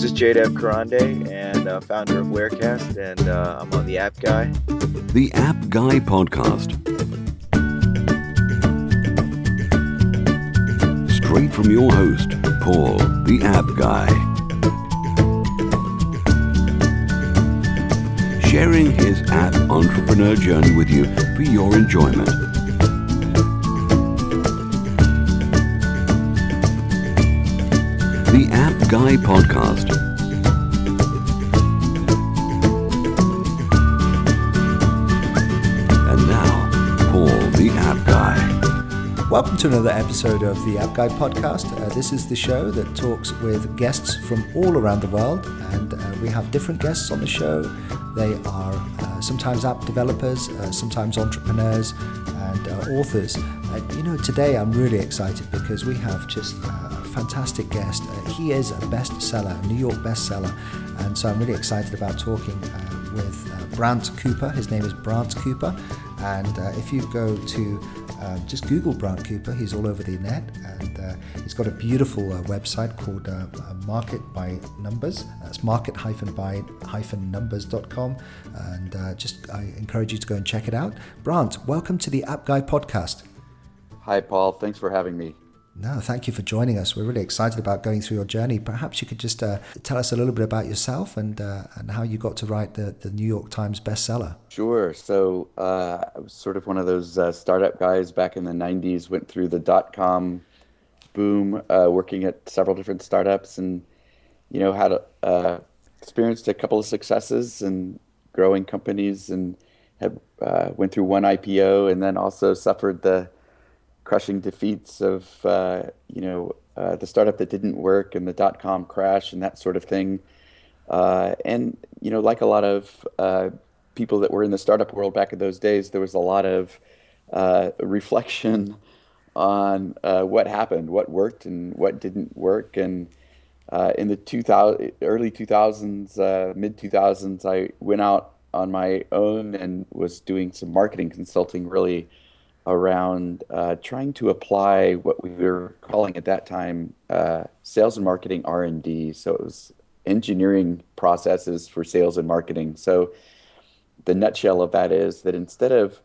This is JDev Karande and uh, founder of Warecast, and uh, I'm on the App Guy. The App Guy Podcast. Straight from your host, Paul, the App Guy. Sharing his app entrepreneur journey with you for your enjoyment. Guy Podcast. And now, Paul, the App Guy. Welcome to another episode of the App Guy podcast. Uh, this is the show that talks with guests from all around the world, and uh, we have different guests on the show. They are uh, sometimes app developers, uh, sometimes entrepreneurs, and uh, authors. Uh, you know, today I'm really excited because we have just fantastic guest. Uh, he is a bestseller, a New York bestseller, and so I'm really excited about talking uh, with uh, Brant Cooper. His name is Brant Cooper, and uh, if you go to uh, just Google Brant Cooper, he's all over the net, and uh, he's got a beautiful website called Market by Numbers. That's market-by-numbers.com, and just I encourage you to go and check it out. Brant, welcome to the App Guy podcast. Hi, Paul. Thanks for having me. No, thank you for joining us. We're really excited about going through your journey. Perhaps you could just uh, tell us a little bit about yourself and uh, and how you got to write the, the New York Times bestseller. Sure. So uh, I was sort of one of those uh, startup guys back in the 90s, went through the dot com boom, uh, working at several different startups and, you know, had uh, experienced a couple of successes and growing companies and had went through one IPO and then also suffered the crushing defeats of, uh, you know, uh, the startup that didn't work and the dot com crash and that sort of thing. Uh, and you know, like a lot of uh, people that were in the startup world back in those days, there was a lot of uh, reflection on uh, what happened, what worked, and what didn't work. And in the 2000, early 2000s, uh, mid 2000s, I went out on my own and was doing some marketing consulting, really around uh, trying to apply what we were calling at that time uh, sales and marketing r&d so it was engineering processes for sales and marketing. So the nutshell of that is that instead of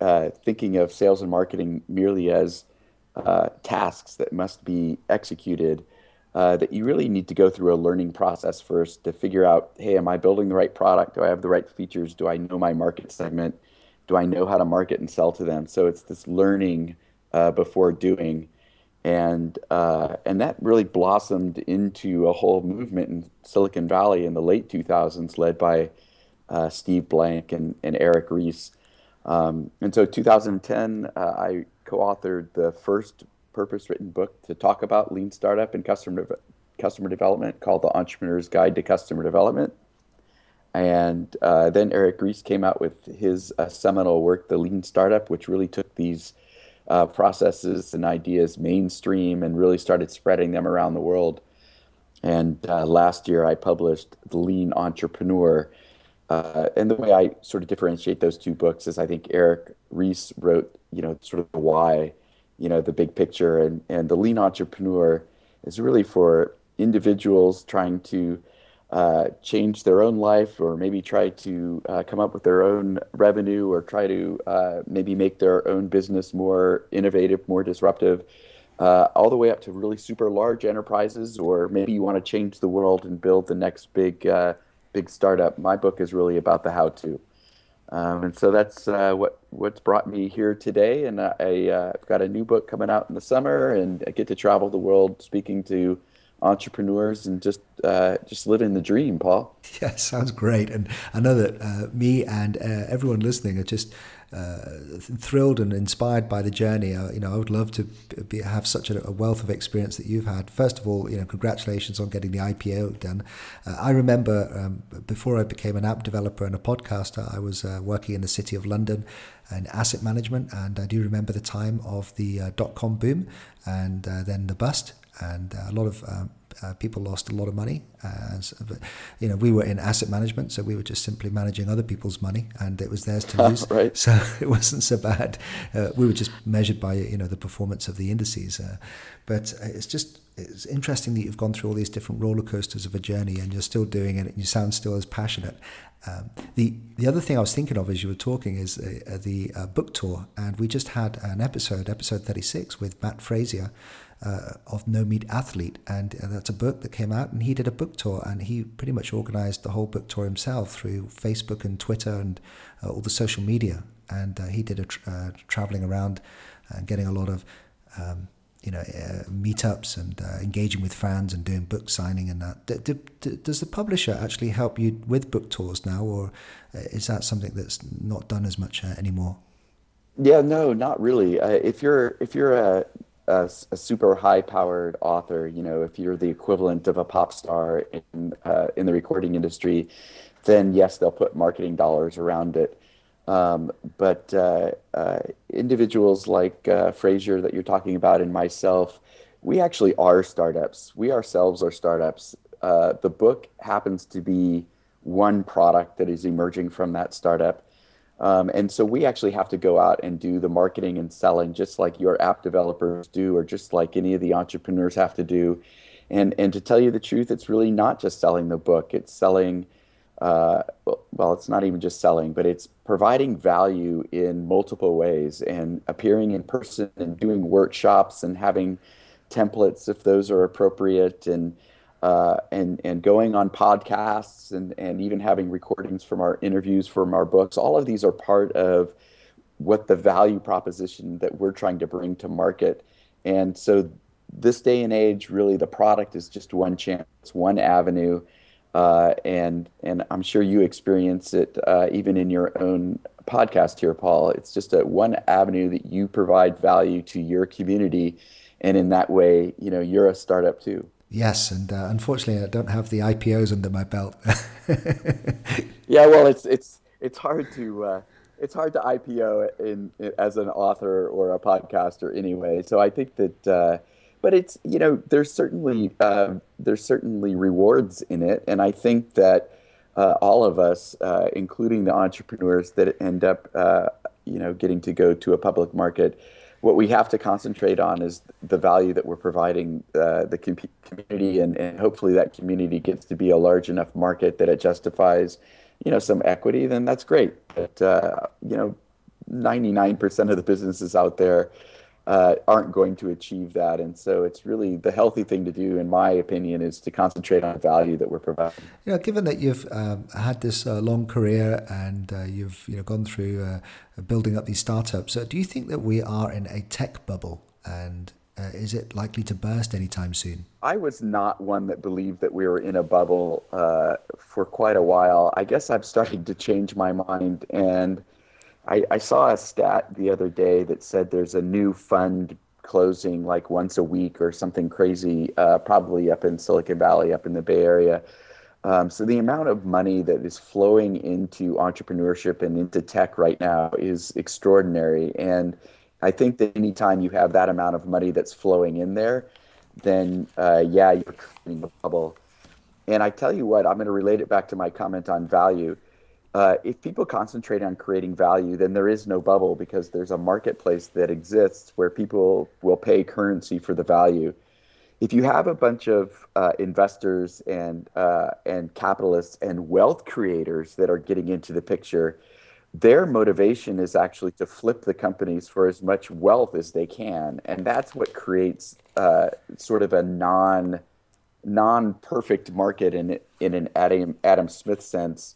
uh, thinking of sales and marketing merely as uh, tasks that must be executed uh, that you really need to go through a learning process first to figure out hey am i building the right product? Do i have the right features? Do i know my market segment do I know how to market and sell to them? So it's this learning uh, before doing, and uh, and that really blossomed into a whole movement in Silicon Valley in the late 2000s, led by uh, Steve Blank and, and Eric Ries. Um, and so 2010, uh, I co-authored the first purpose-written book to talk about lean startup and customer de- customer development called The Entrepreneur's Guide to Customer Development. And uh, then Eric Ries came out with his uh, seminal work, The Lean Startup, which really took these uh, processes and ideas mainstream and really started spreading them around the world. And uh, last year I published The Lean Entrepreneur. Uh, and the way I sort of differentiate those two books is I think Eric Ries wrote, you know, sort of the why, you know, the big picture. And, and The Lean Entrepreneur is really for individuals trying to uh, change their own life or maybe try to uh, come up with their own revenue or try to uh, maybe make their own business more innovative, more disruptive, uh, all the way up to really super large enterprises, or maybe you want to change the world and build the next big, uh, big startup. My book is really about the how-to. Um, and so that's what what's brought me here today. And I, I've got a new book coming out in the summer, and I get to travel the world speaking to entrepreneurs and just uh, just living the dream, Paul. Yeah, sounds great, and I know that uh, me and uh, everyone listening are just uh, thrilled and inspired by the journey. Uh, you know, I would love to be, have such a, wealth of experience that you've had. First of all, you know, congratulations on getting the IPO done. Uh, I remember um, before I became an app developer and a podcaster, I was working in the city of London in asset management, and I do remember the time of the dot com boom and then the bust and uh, a lot of um, uh, people lost a lot of money. Uh, but, you know, we were in asset management, so we were just simply managing other people's money, and it was theirs to lose. right. So it wasn't so bad. Uh, we were just measured by you know the performance of the indices. Uh, but it's just it's interesting that you've gone through all these different roller coasters of a journey, and you're still doing it, and you sound still as passionate. Um, the the other thing I was thinking of as you were talking is uh, the uh, book tour, and we just had an episode, episode thirty six, with Matt Frazier uh, of No Meat Athlete, and uh, that's a book that came out, and he did a book tour, and he pretty much organised the whole book tour himself through Facebook and Twitter and uh, all the social media, and uh, he did a tra- traveling around and getting a lot of. Um, you know, uh, meetups and uh, engaging with fans and doing book signing and that. D- d- does the publisher actually help you with book tours now, or uh, is that something that's not done as much uh, anymore? Yeah, no, not really. Uh, if you're if you're a, a, a super high powered author, you know, if you're the equivalent of a pop star in uh, in the recording industry, then yes, they'll put marketing dollars around it. Um, but uh, uh, individuals like uh, Frazier that you're talking about and myself, we actually are startups. We ourselves are startups. Uh, the book happens to be one product that is emerging from that startup. Um, and so we actually have to go out and do the marketing and selling just like your app developers do, or just like any of the entrepreneurs have to do. And, and to tell you the truth, it's really not just selling the book, it's selling uh, well, it's not even just selling, but it's providing value in multiple ways and appearing in person and doing workshops and having templates if those are appropriate and uh, and and going on podcasts and and even having recordings from our interviews from our books. All of these are part of what the value proposition that we're trying to bring to market. And so this day and age, really, the product is just one chance, one avenue uh, and and I'm sure you experience it uh, even in your own podcast here, Paul. It's just a one avenue that you provide value to your community, and in that way, you know, you're a startup too. Yes, and uh, unfortunately, I don't have the IPOs under my belt. yeah, well, it's it's it's hard to uh, it's hard to IPO in, in, as an author or a podcaster anyway. So I think that uh, but it's you know there's certainly uh, there's certainly rewards in it, and I think that uh, all of us, uh, including the entrepreneurs that end up uh, you know getting to go to a public market, what we have to concentrate on is the value that we're providing uh, the com- community, and, and hopefully that community gets to be a large enough market that it justifies you know some equity. Then that's great. But uh, you know, 99% of the businesses out there uh, aren't going to achieve that. And so it's really the healthy thing to do, in my opinion, is to concentrate on value that we're providing. You know, given that you've um, had this uh, long career and uh, you've you know gone through uh, building up these startups, uh, do you think that we are in a tech bubble? And uh, is it likely to burst anytime soon? I was not one that believed that we were in a bubble for quite a while. I guess I'm starting to change my mind and I, I saw a stat the other day that said there's a new fund closing like once a week or something crazy, uh, probably up in Silicon Valley, up in the Bay Area. Um, so the amount of money that is flowing into entrepreneurship and into tech right now is extraordinary. And I think that anytime you have that amount of money that's flowing in there, then uh, yeah, you're creating a bubble. And I tell you what, I'm going to relate it back to my comment on value uh, if people concentrate on creating value, then there is no bubble because there's a marketplace that exists where people will pay currency for the value. If you have a bunch of uh, investors and uh, and capitalists and wealth creators that are getting into the picture, their motivation is actually to flip the companies for as much wealth as they can, and that's what creates uh, sort of a non non perfect market in in an Adam Adam Smith sense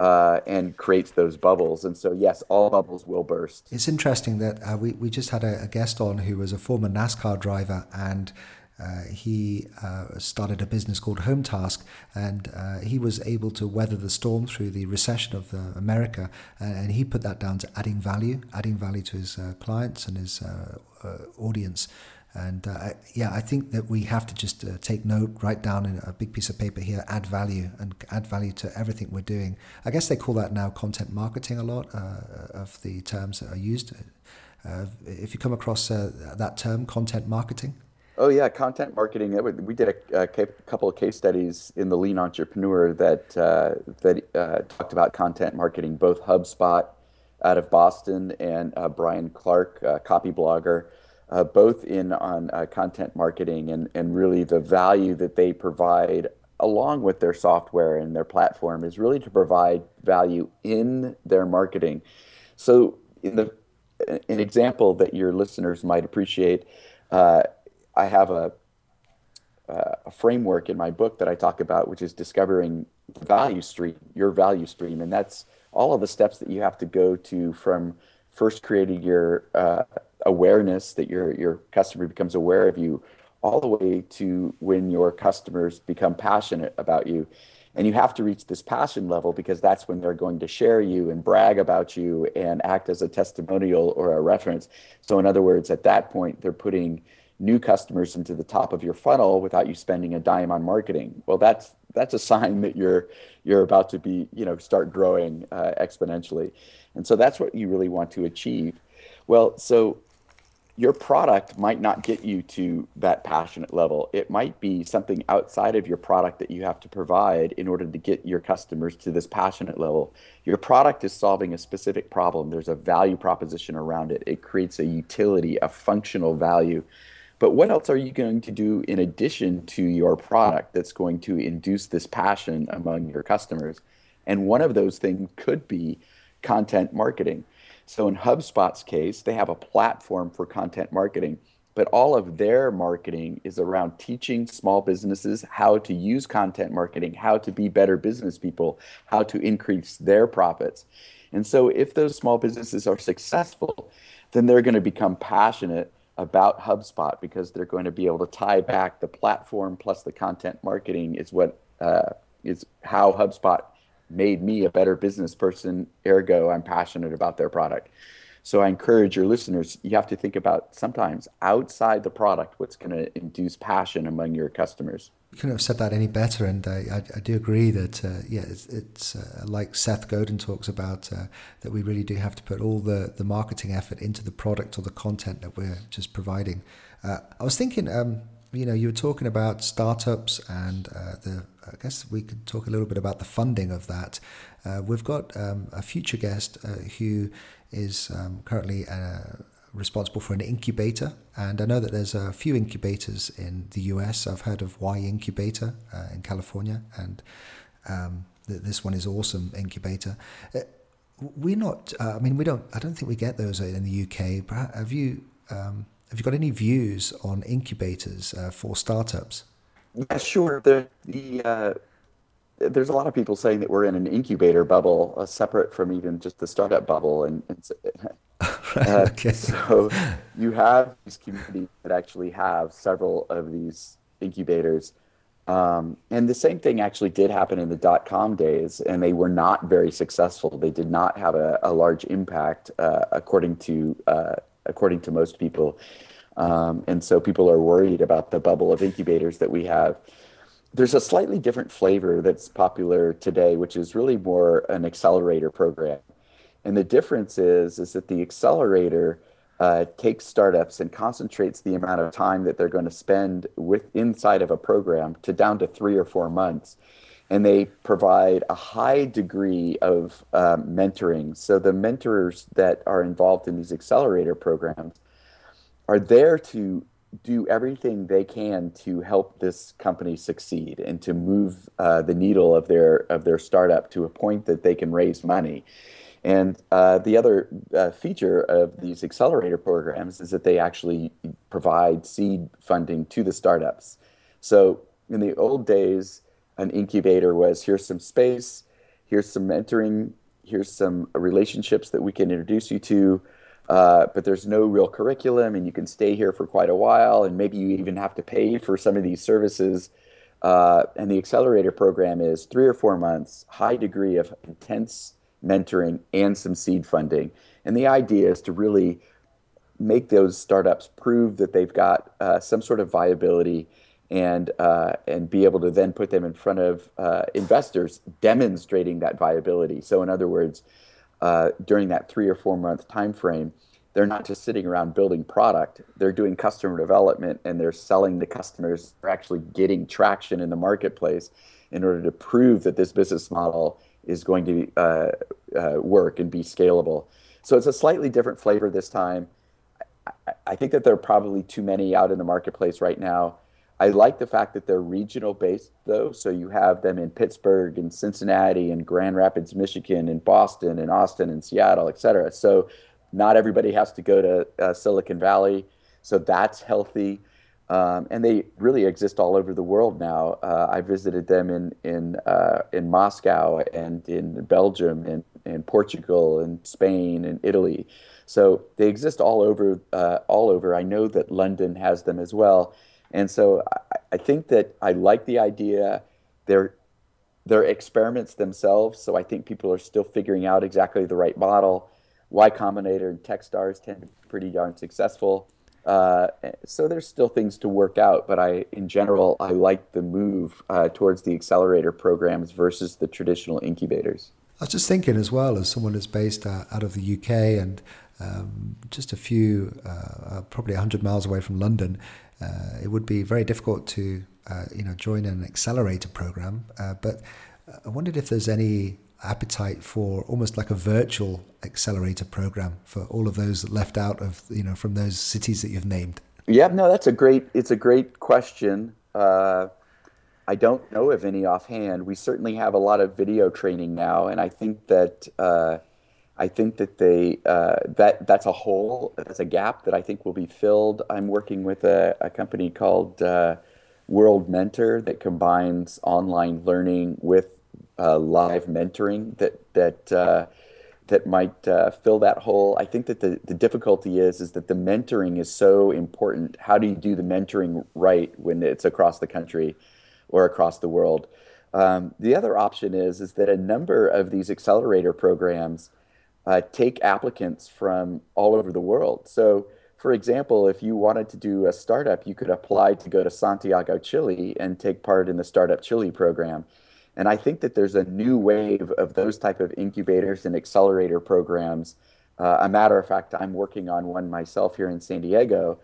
uh, and creates those bubbles. And so, yes, all bubbles will burst. It's interesting that uh, we, we just had a, a, guest on who was a former NASCAR driver and uh, he uh, started a business called Home Task, and uh, he was able to weather the storm through the recession of uh, America. and he put that down to adding value, adding value to his clients and his audience. And uh, yeah, I think that we have to just uh, take note, write down in a big piece of paper here, add value and add value to everything we're doing. I guess they call that now content marketing a lot uh, of the terms that are used. Uh, if you come across uh, that term, content marketing. Oh yeah, content marketing. We did a, a couple of case studies in the Lean Entrepreneur that uh, that uh, talked about content marketing. Both HubSpot out of Boston and uh, Brian Clark, Copyblogger, uh, both in on uh, content marketing and and really the value that they provide along with their software and their platform is really to provide value in their marketing. So in the an example that your listeners might appreciate. Uh, I have a, a framework in my book that I talk about, which is discovering the value stream, your value stream, and that's all of the steps that you have to go to from first creating your uh, awareness that your your customer becomes aware of you, all the way to when your customers become passionate about you. And you have to reach this passion level because that's when they're going to share you and brag about you and act as a testimonial or a reference. So, in other words, at that point, they're putting new customers into the top of your funnel without you spending a dime on marketing. Well, that's that's a sign that you're you're about to be you know start growing uh, exponentially, and so that's what you really want to achieve. Well, so your product might not get you to that passionate level. It might be something outside of your product that you have to provide in order to get your customers to this passionate level. Your product is solving a specific problem. There's a value proposition around it. It creates a utility, a functional value but what else are you going to do in addition to your product that's going to induce this passion among your customers? And one of those things could be content marketing. So in HubSpot's case, they have a platform for content marketing, but all of their marketing is around teaching small businesses how to use content marketing, how to be better business people, how to increase their profits. And so if those small businesses are successful, then they're going to become passionate about HubSpot because they're going to be able to tie back the platform plus the content marketing is what uh, is how HubSpot made me a better business person. Ergo, I'm passionate about their product. So I encourage your listeners, you have to think about sometimes outside the product what's going to induce passion among your customers. You couldn't have said that any better, and I, I, I do agree that uh, yeah, it's, it's uh, like Seth Godin talks about uh, that we really do have to put all the the marketing effort into the product or the content that we're just providing. Uh, I was thinking, um, you know, you were talking about startups, and uh, the I guess we could talk a little bit about the funding of that. Uh, we've got um, a future guest who is um, currently uh, responsible for an incubator. And I know that there's a few incubators in the US. I've heard of Y Combinator uh, in California, and um, th- this one is awesome incubator. Uh, we're not. Uh, I mean, we don't. I don't think we get those in the UK. Have you? Um, have you got any views on incubators uh, for startups? Yeah, sure. The the uh, there's a lot of people saying that we're in an incubator bubble, uh, separate from even just the startup bubble. And, and uh, okay. so you have these communities that actually have several of these incubators. Um, and the same thing actually did happen in the dot com days, and they were not very successful. They did not have a, a large impact, uh, according to uh, according to most people. Um, and so people are worried about the bubble of incubators that we have there's a slightly different flavor that's popular today, which is really more an accelerator program. And the difference is, is that the accelerator uh, takes startups and concentrates the amount of time that they're going to spend with inside of a program to down to three or four months. And they provide a high degree of uh, mentoring. So the mentors that are involved in these accelerator programs are there to do everything they can to help this company succeed and to move uh, the needle of their of their startup to a point that they can raise money. And uh, the other uh, feature of these accelerator programs is that they actually provide seed funding to the startups. So in the old days, an incubator was here's some space, here's some mentoring, here's some relationships that we can introduce you to. Uh, but there's no real curriculum, and you can stay here for quite a while, and maybe you even have to pay for some of these services. Uh, and the accelerator program is three or four months, high degree of intense mentoring and some seed funding. And the idea is to really make those startups prove that they've got uh, some sort of viability and uh, and be able to then put them in front of uh, investors demonstrating that viability. So in other words, uh, during that three or four month time frame, they're not just sitting around building product. They're doing customer development and they're selling to customers. They're actually getting traction in the marketplace in order to prove that this business model is going to uh, uh, work and be scalable. So it's a slightly different flavor this time. I, I think that there are probably too many out in the marketplace right now I like the fact that they're regional based, though. So you have them in Pittsburgh and Cincinnati and Grand Rapids, Michigan, and Boston and Austin and Seattle, et cetera. So not everybody has to go to uh, Silicon Valley. So that's healthy. Um, and they really exist all over the world now. Uh, I visited them in in uh, in Moscow and in Belgium and in Portugal and Spain and Italy. So they exist all over uh, all over. I know that London has them as well. And so I, I think that I like the idea. They're they're experiments themselves, so I think people are still figuring out exactly the right model. Y Combinator and Techstars tend to be pretty darn successful. Uh, so there's still things to work out, but I, in general, I like the move uh, towards the accelerator programs versus the traditional incubators. I was just thinking as well, as someone who's based uh, out of the UK and um, just a few, uh, uh, probably 100 miles away from London, uh, it would be very difficult to uh, you know join an accelerator program. Uh, but I wondered if there's any appetite for almost like a virtual accelerator program for all of those left out of you know from those cities that you've named. Yeah, no, that's a great. It's a great question. Uh, I don't know of any offhand. We certainly have a lot of video training now, and I think that uh, I think that they uh, that that's a hole, that's a gap that I think will be filled. I'm working with a, a company called uh, World Mentor that combines online learning with uh, live mentoring that that uh, that might uh, fill that hole. I think that the, the difficulty is is that the mentoring is so important. How do you do the mentoring right when it's across the country or across the world? Um, the other option is is that a number of these accelerator programs uh, take applicants from all over the world. So, for example, if you wanted to do a startup, you could apply to go to Santiago, Chile, and take part in the Startup Chile program. And I think that there's a new wave of those type of incubators and accelerator programs. Uh, a matter of fact, I'm working on one myself here in San Diego.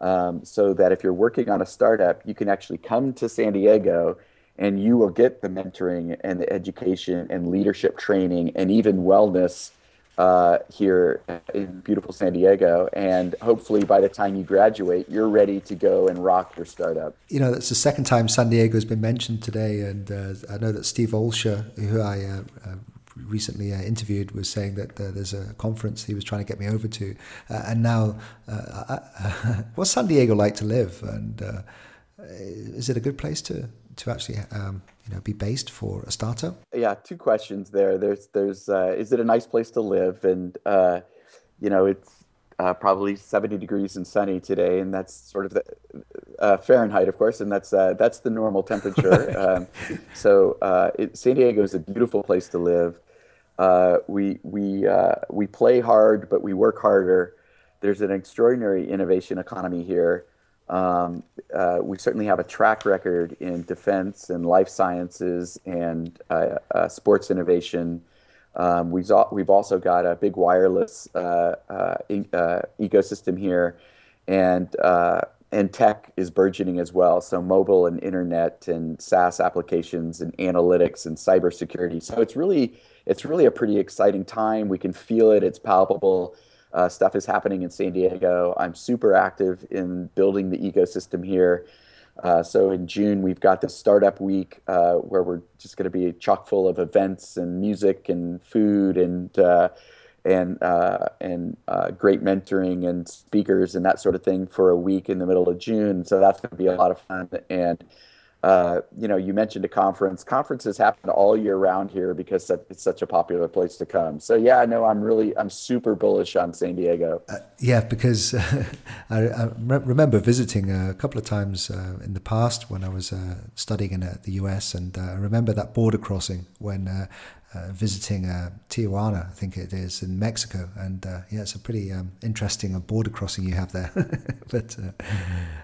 Um, so that if you're working on a startup, you can actually come to San Diego and you will get the mentoring and the education and leadership training and even wellness uh, here in beautiful San Diego. And hopefully, by the time you graduate, you're ready to go and rock your startup. You know, that's the second time San Diego has been mentioned today. And uh, I know that Steve Olsher, who I uh, uh recently uh, interviewed, was saying that uh, there's a conference he was trying to get me over to. and now, what's San Diego like to live? And is it a good place to, to actually um, you know be based for a startup? Yeah, two questions there. There's there's uh, is it a nice place to live? And uh, you know it's uh, probably 70 degrees and sunny today, and that's sort of the uh, Fahrenheit, of course, and that's uh, that's the normal temperature. um, so uh, it, San Diego is a beautiful place to live. we we we play hard, but we work harder. There's an extraordinary innovation economy here. Um, uh, we certainly have a track record in defense and life sciences and uh, uh, sports innovation. Um, we've, we've also got a big wireless uh, uh, uh, ecosystem here, and and tech is burgeoning as well. So mobile and internet and SaaS applications and analytics and cybersecurity. So it's really it's really a pretty exciting time. We can feel it. It's palpable uh, stuff is happening in San Diego. I'm super active in building the ecosystem here. Uh, so in June, we've got this startup week uh, where we're just going to be chock full of events and music and food and uh, and uh, and uh, great mentoring and speakers and that sort of thing for a week in the middle of June. So that's going to be a lot of fun and uh, you know, you mentioned a conference. Conferences happen all year round here because it's such a popular place to come. So yeah, no, I'm really, I'm super bullish on San Diego. Uh, yeah, because uh, I, I, remember visiting a couple of times uh, in the past when I was uh, studying in the US, and I remember that border crossing when uh, visiting uh, Tijuana, I think it is in Mexico, and uh, yeah, it's a pretty um, interesting border crossing you have there. but uh,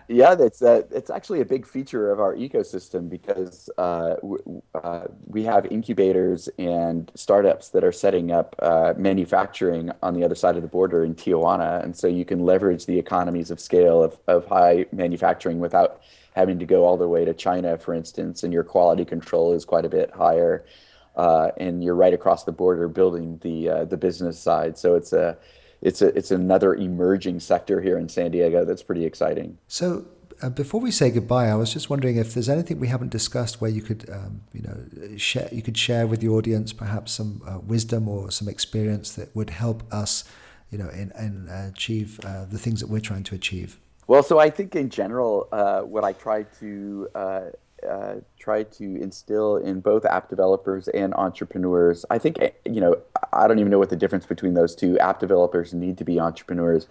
yeah, that's it's actually a big feature of our ecosystem because uh, w- uh, we have incubators and startups that are setting up manufacturing on the other side of the border in Tijuana, and so you can leverage the economies of scale of, of high manufacturing without having to go all the way to China, for instance, and your quality control is quite a bit higher uh, and you're right across the border building the uh, the business side. So it's a it's a it's another emerging sector here in San Diego that's pretty exciting. So. Uh, before we say goodbye, I was just wondering if there's anything we haven't discussed where you could, um, you know, share you could share with the audience perhaps some uh, wisdom or some experience that would help us, you know, in, in achieve uh, the things that we're trying to achieve. Well, so I think in general, uh, what I try to uh, try to instill in both app developers and entrepreneurs. I think, you know, I don't even know what the difference between those two. App developers need to be entrepreneurs.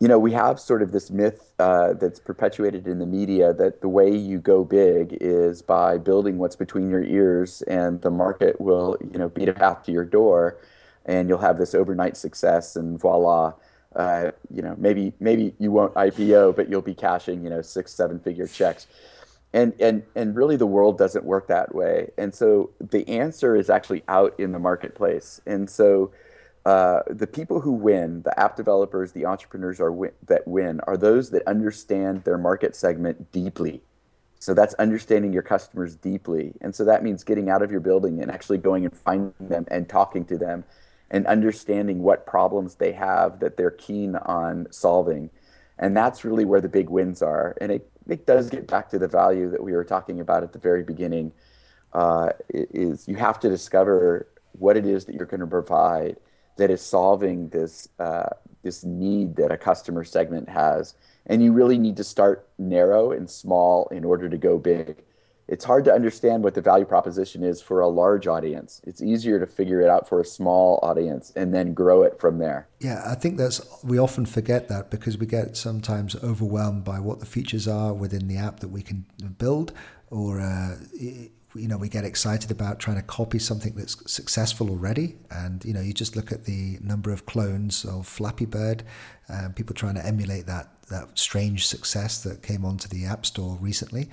You know, we have sort of this myth uh, that's perpetuated in the media that the way you go big is by building what's between your ears, and the market will, you know, beat a path to your door, and you'll have this overnight success, and voila. Uh, you know, maybe maybe you won't IPO, but you'll be cashing, you know, six, seven figure checks and and and really the world doesn't work that way. And so the answer is actually out in the marketplace. And so uh, the people who win the app developers the entrepreneurs are win, that win are those that understand their market segment deeply. So that's understanding your customers deeply. And so that means getting out of your building and actually going and finding them and talking to them and understanding what problems they have that they're keen on solving. And that's really where the big wins are. And it it does get back to the value that we were talking about at the very beginning. Uh, is you have to discover what it is that you're going to provide that is solving this uh, this need that a customer segment has, and you really need to start narrow and small in order to go big it's hard to understand what the value proposition is for a large audience. It's easier to figure it out for a small audience and then grow it from there. Yeah, I think that's we often forget that because we get sometimes overwhelmed by what the features are within the app that we can build, or uh, you know we get excited about trying to copy something that's successful already, and you know you just look at the number of clones of Flappy Bird, uh, people trying to emulate that that strange success that came onto the App Store recently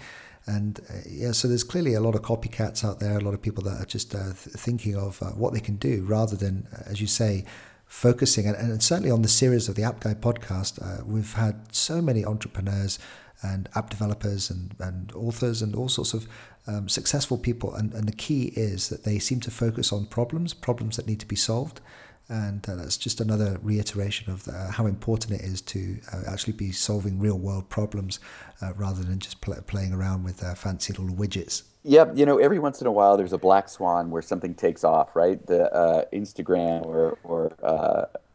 and uh, yeah, so there's clearly a lot of copycats out there, a lot of people that are just uh, th- thinking of uh, what they can do rather than, uh, as you say, focusing. And, and, certainly on the series of the App Guy podcast, uh, we've had so many entrepreneurs and app developers and, and authors and all sorts of um, successful people. And, and the key is that they seem to focus on problems, problems that need to be solved and uh, that's just another reiteration of the, uh, how important it is to uh, actually be solving real world problems uh, rather than just pl- playing around with uh, fancy little widgets. Yep, you know, every once in a while there's a black swan where something takes off, right? The uh, Instagram or or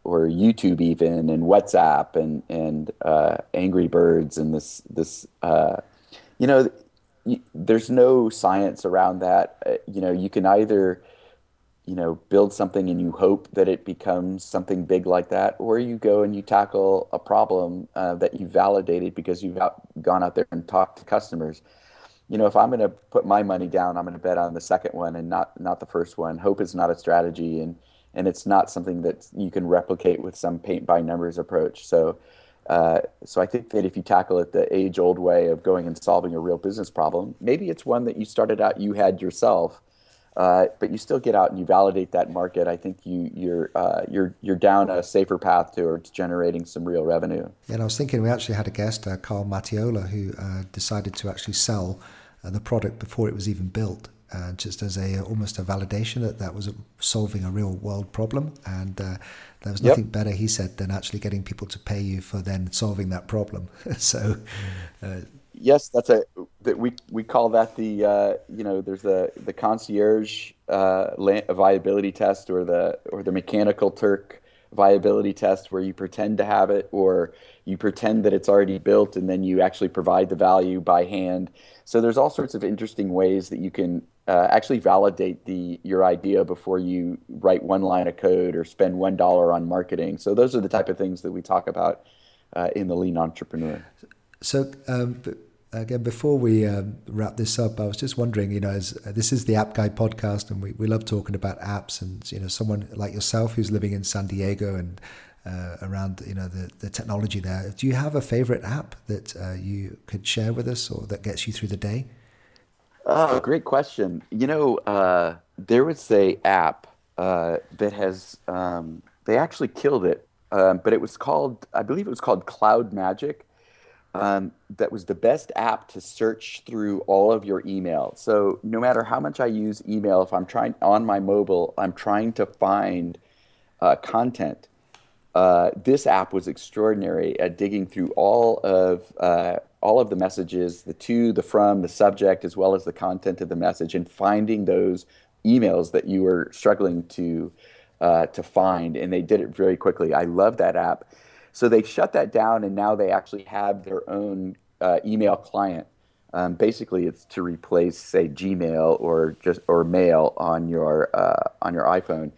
or YouTube even, and WhatsApp and and Angry Birds and this this you know, there's no science around that. you know, you can either you know build something and you hope that it becomes something big like that or you go and you tackle a problem uh, that you validated because you've out, gone out there and talked to customers. You know if i'm going to put my money down i'm going to bet on the second one and not not the first one. Hope is not a strategy and and it's not something that you can replicate with some paint by numbers approach. So uh, so I think that if you tackle it the age old way of going and solving a real business problem, maybe it's one that you started out you had yourself, uh, but you still get out and you validate that market. I think you you're uh, you're you're down a safer path towards generating some real revenue. Yeah, and I was thinking we actually had a guest, uh, Carl Mattiola, who uh, decided to actually sell uh, the product before it was even built. just as a almost a validation that that was solving a real world problem, and there was nothing yep. better, he said, than actually getting people to pay you for then solving that problem. so, yes, that's a that we we call that the uh, you know there's the the concierge uh, viability test or the or the mechanical Turk viability test where you pretend to have it or you pretend that it's already built and then you actually provide the value by hand. So there's all sorts of interesting ways that you can uh, actually validate the your idea before you write one line of code or spend one dollar on marketing. So those are the type of things that we talk about uh, in the lean entrepreneur. So um, again, before we um, wrap this up, I was just wondering, you know, as uh, this is the App Guy podcast, and we, we love talking about apps, and you know, someone like yourself who's living in San Diego and uh, around, you know, the the technology there. Do you have a favorite app that uh, you could share with us, or that gets you through the day? Oh, great question. You know, uh, there was a app uh, that has um, they actually killed it, um, but it was called, I believe it was called CloudMagic um, that was the best app to search through all of your email. So no matter how much I use email, if I'm trying on my mobile, I'm trying to find uh, content. Uh, this app was extraordinary at digging through all of uh, all of the messages, the to, the from, the subject, as well as the content of the message, and finding those emails that you were struggling to uh, to find. And they did it very quickly. I love that app. So they shut that down, and now they actually have their own uh, email client. Um, basically, it's to replace, say, Gmail or just or Mail on your uh, on your iPhone.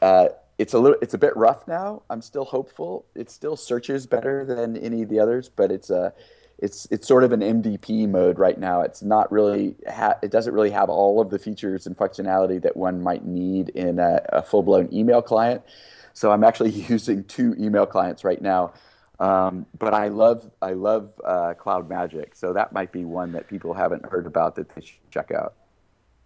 Uh, it's a little, it's a bit rough now. I'm still hopeful. It still searches better than any of the others, but it's a it's it's sort of an MVP mode right now. It's not really ha- it doesn't really have all of the features and functionality that one might need in a, a full blown email client. So I'm actually using two email clients right now. Um, but I love I love uh, CloudMagic, so that might be one that people haven't heard about that they should check out.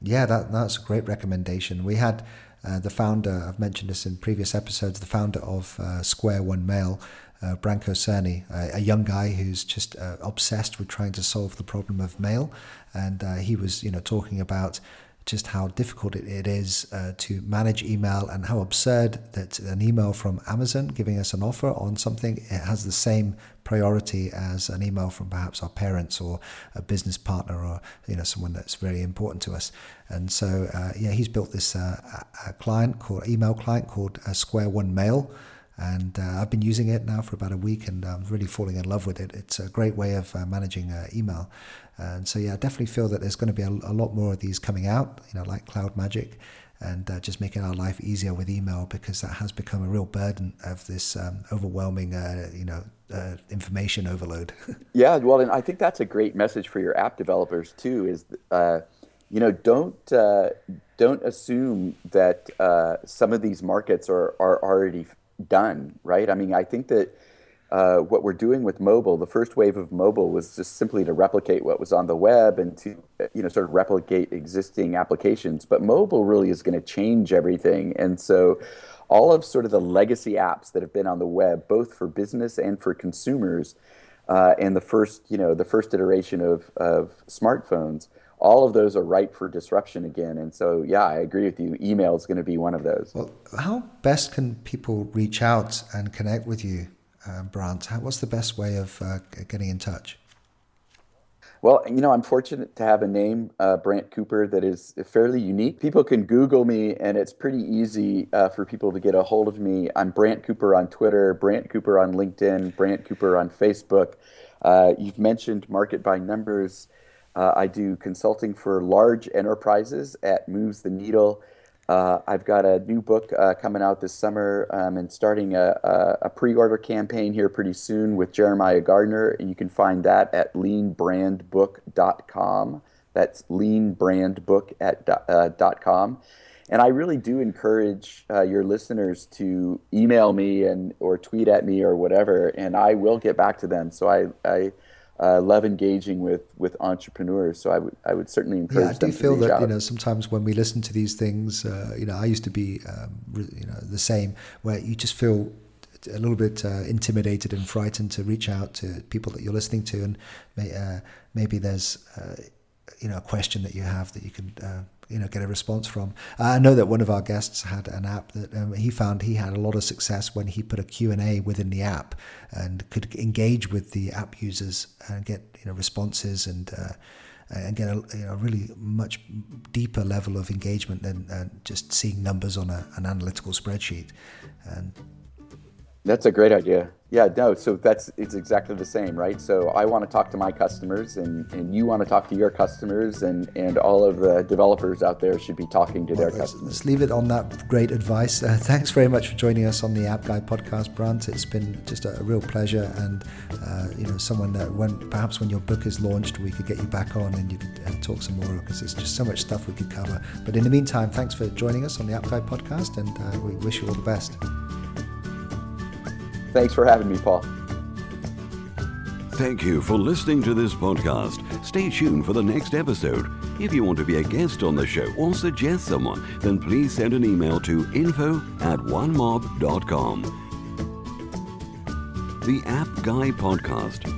Yeah, that that's a great recommendation. We had uh, the founder. I've mentioned this in previous episodes. The founder of uh, Square One Mail, uh, Branko Cerny, a, a, young guy who's just uh, obsessed with trying to solve the problem of mail, and uh, he was you know talking about just how difficult it, it is uh, to manage email and how absurd that an email from Amazon giving us an offer on something it has the same priority as an email from perhaps our parents or a business partner or you know someone that's very important to us. And so uh, yeah, he's built this uh, client called email client called Square One Mail and uh, I've been using it now for about a week, and I'm really falling in love with it. It's a great way of uh, managing uh, email, and so yeah, I definitely feel that there's going to be a, a, lot more of these coming out. You know, like CloudMagic, and uh, just making our life easier with email because that has become a real burden of this um, overwhelming, uh, you know, uh, information overload. yeah, well, and I think that's a great message for your app developers too. Is you know, don't don't assume that some of these markets are are already done, right? I mean, I think that uh, what we're doing with mobile, the first wave of mobile was just simply to replicate what was on the web and to, you know, sort of replicate existing applications. But mobile really is going to change everything. And so all of sort of the legacy apps that have been on the web, both for business and for consumers, uh, and the first, you know, the first iteration of, of smartphones, all of those are ripe for disruption again. And so, yeah, I agree with you. Email is going to be one of those. Well, how best can people reach out and connect with you, uh, Brant? How, what's the best way of uh, getting in touch? Well, you know, I'm fortunate to have a name, uh, Brant Cooper, that is fairly unique. People can Google me, and it's pretty easy uh, for people to get a hold of me. I'm Brant Cooper on Twitter, Brant Cooper on LinkedIn, Brant Cooper on Facebook. Uh, you've mentioned Market by Numbers. Uh, I do consulting for large enterprises at Moves the Needle. Uh, I've got a new book uh, coming out this summer um, and starting a, a, a, pre-order campaign here pretty soon with Jeremiah Gardner, and you can find that at leanbrandbook.com. That's leanbrandbook at uh, .com. And I really do encourage uh, your listeners to email me and or tweet at me or whatever, and I will get back to them. So I, I uh, love engaging with with entrepreneurs. So I would I would certainly encourage. Yeah, I do feel that out. you know sometimes when we listen to these things, uh, you know, I used to be um, you know the same where you just feel a little bit uh, intimidated and frightened to reach out to people that you're listening to, and may, uh, maybe there's uh, you know a question that you have that you can uh, you know get a response from. I know that one of our guests had an app that um, he found he had a lot of success when he put a Q&A within the app and could engage with the app users and get you know responses and uh, and get a you know, really much deeper level of engagement than uh, just seeing numbers on a, an analytical spreadsheet. And That's a great idea. Yeah, no, so that's it's exactly the same, right? So I want to talk to my customers and, and you want to talk to your customers and, and all of the developers out there should be talking to well, their let's, customers. Let's leave it on that great advice. Uh, thanks very much for joining us on the App Guy podcast, Brant. It's been just a, a real pleasure and uh, you know someone that when perhaps when your book is launched we could get you back on and you could uh, talk some more because there's just so much stuff we could cover. But in the meantime, thanks for joining us on the App Guy podcast and uh, we wish you all the best. Thanks for having me, Paul. Thank you for listening to this podcast. Stay tuned for the next episode. If you want to be a guest on the show or suggest someone, then please send an email to info at onemob.com. The App Guy Podcast